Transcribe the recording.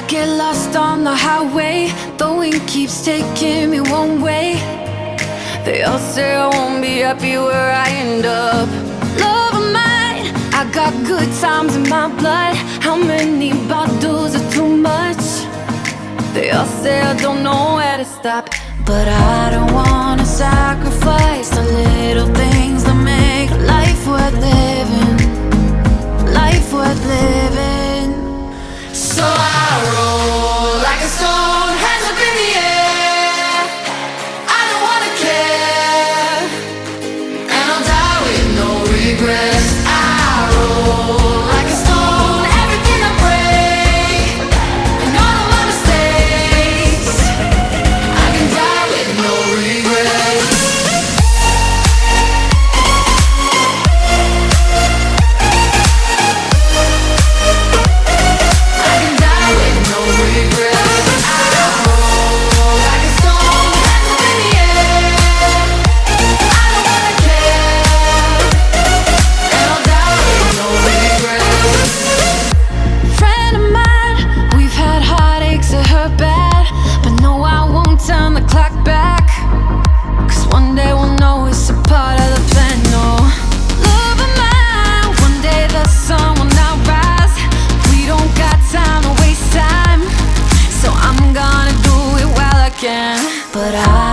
i get lost on the highway. The wind keeps taking me one way. They all say I won't be happy where I end up. Love of mine, I got good times in my blood. How many bottles are too much? They all say I don't know where to stop. But I don't wanna sacrifice the little things that make life worth living. Life worth living. So I roll like a stone. but I